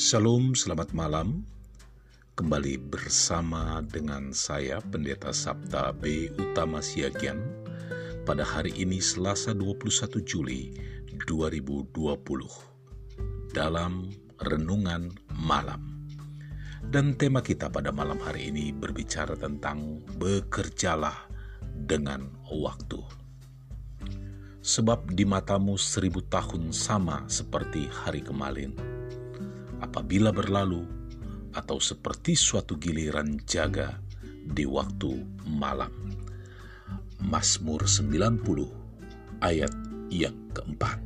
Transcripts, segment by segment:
Shalom, selamat malam. Kembali bersama dengan saya Pendeta Sabta B. Utama Siagian pada hari ini Selasa 21 Juli 2020 dalam Renungan Malam. Dan tema kita pada malam hari ini berbicara tentang bekerjalah dengan waktu. Sebab di matamu seribu tahun sama seperti hari kemarin apabila berlalu atau seperti suatu giliran jaga di waktu malam. Mazmur 90 ayat yang keempat.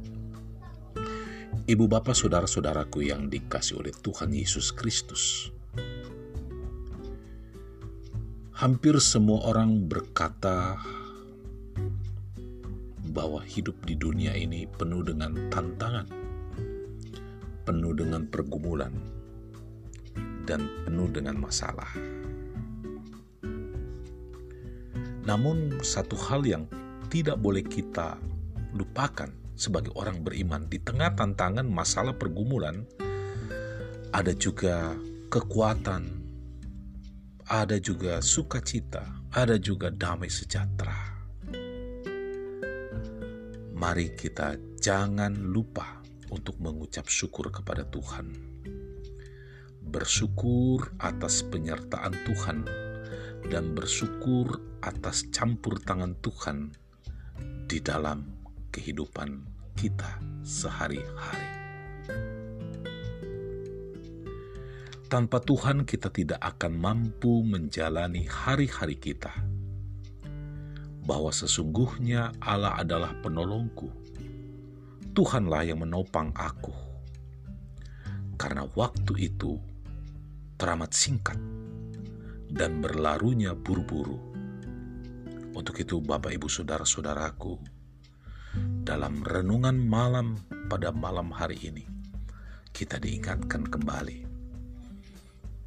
Ibu bapak saudara-saudaraku yang dikasih oleh Tuhan Yesus Kristus. Hampir semua orang berkata bahwa hidup di dunia ini penuh dengan tantangan penuh dengan pergumulan dan penuh dengan masalah. Namun, satu hal yang tidak boleh kita lupakan sebagai orang beriman di tengah tantangan masalah pergumulan, ada juga kekuatan, ada juga sukacita, ada juga damai sejahtera. Mari kita jangan lupa untuk mengucap syukur kepada Tuhan. Bersyukur atas penyertaan Tuhan dan bersyukur atas campur tangan Tuhan di dalam kehidupan kita sehari-hari. Tanpa Tuhan, kita tidak akan mampu menjalani hari-hari kita. Bahwa sesungguhnya Allah adalah penolongku, Tuhanlah yang menopang aku. Karena waktu itu teramat singkat dan berlarunya buru-buru. Untuk itu Bapak Ibu Saudara-saudaraku, dalam renungan malam pada malam hari ini, kita diingatkan kembali.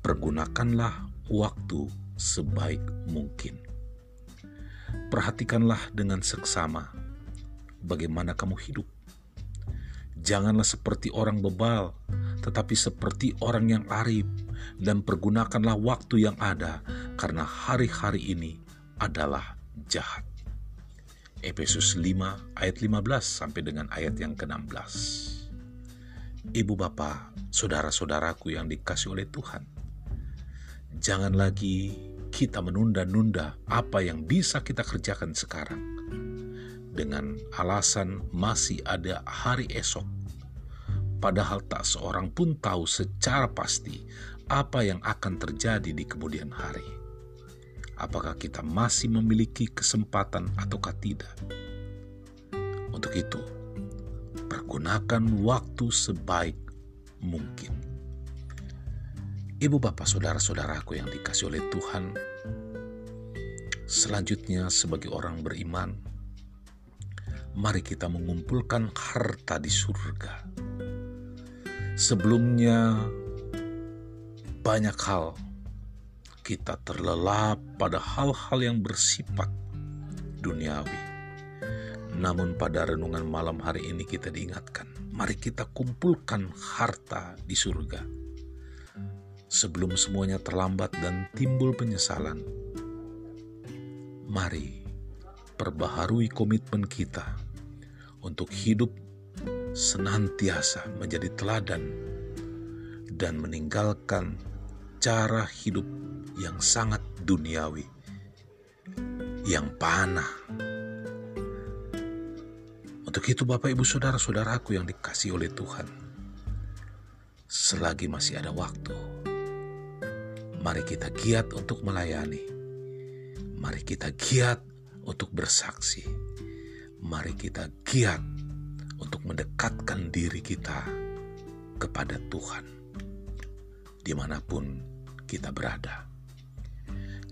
Pergunakanlah waktu sebaik mungkin. Perhatikanlah dengan seksama bagaimana kamu hidup Janganlah seperti orang bebal, tetapi seperti orang yang arif, dan pergunakanlah waktu yang ada, karena hari-hari ini adalah jahat. Efesus 5 ayat 15 sampai dengan ayat yang ke-16. Ibu bapak, saudara-saudaraku yang dikasih oleh Tuhan, jangan lagi kita menunda-nunda apa yang bisa kita kerjakan sekarang dengan alasan masih ada hari esok padahal tak seorang pun tahu secara pasti apa yang akan terjadi di kemudian hari. Apakah kita masih memiliki kesempatan ataukah tidak? Untuk itu, pergunakan waktu sebaik mungkin. Ibu bapak saudara-saudaraku yang dikasih oleh Tuhan, selanjutnya sebagai orang beriman, mari kita mengumpulkan harta di surga Sebelumnya, banyak hal kita terlelap pada hal-hal yang bersifat duniawi. Namun, pada renungan malam hari ini, kita diingatkan, mari kita kumpulkan harta di surga sebelum semuanya terlambat dan timbul penyesalan. Mari perbaharui komitmen kita untuk hidup senantiasa menjadi teladan dan meninggalkan cara hidup yang sangat duniawi, yang panah. Untuk itu Bapak Ibu Saudara-saudaraku yang dikasih oleh Tuhan, selagi masih ada waktu, mari kita giat untuk melayani. Mari kita giat untuk bersaksi. Mari kita giat mendekatkan diri kita kepada Tuhan, di mana pun kita berada.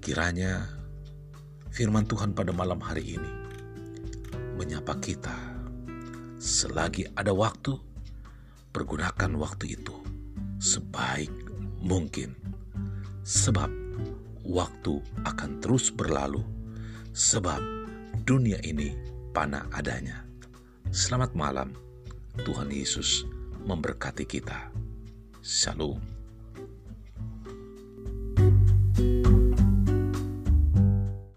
Kiranya firman Tuhan pada malam hari ini menyapa kita. Selagi ada waktu, pergunakan waktu itu sebaik mungkin, sebab waktu akan terus berlalu, sebab dunia ini panah adanya. Selamat malam, Tuhan Yesus memberkati kita. Shalom.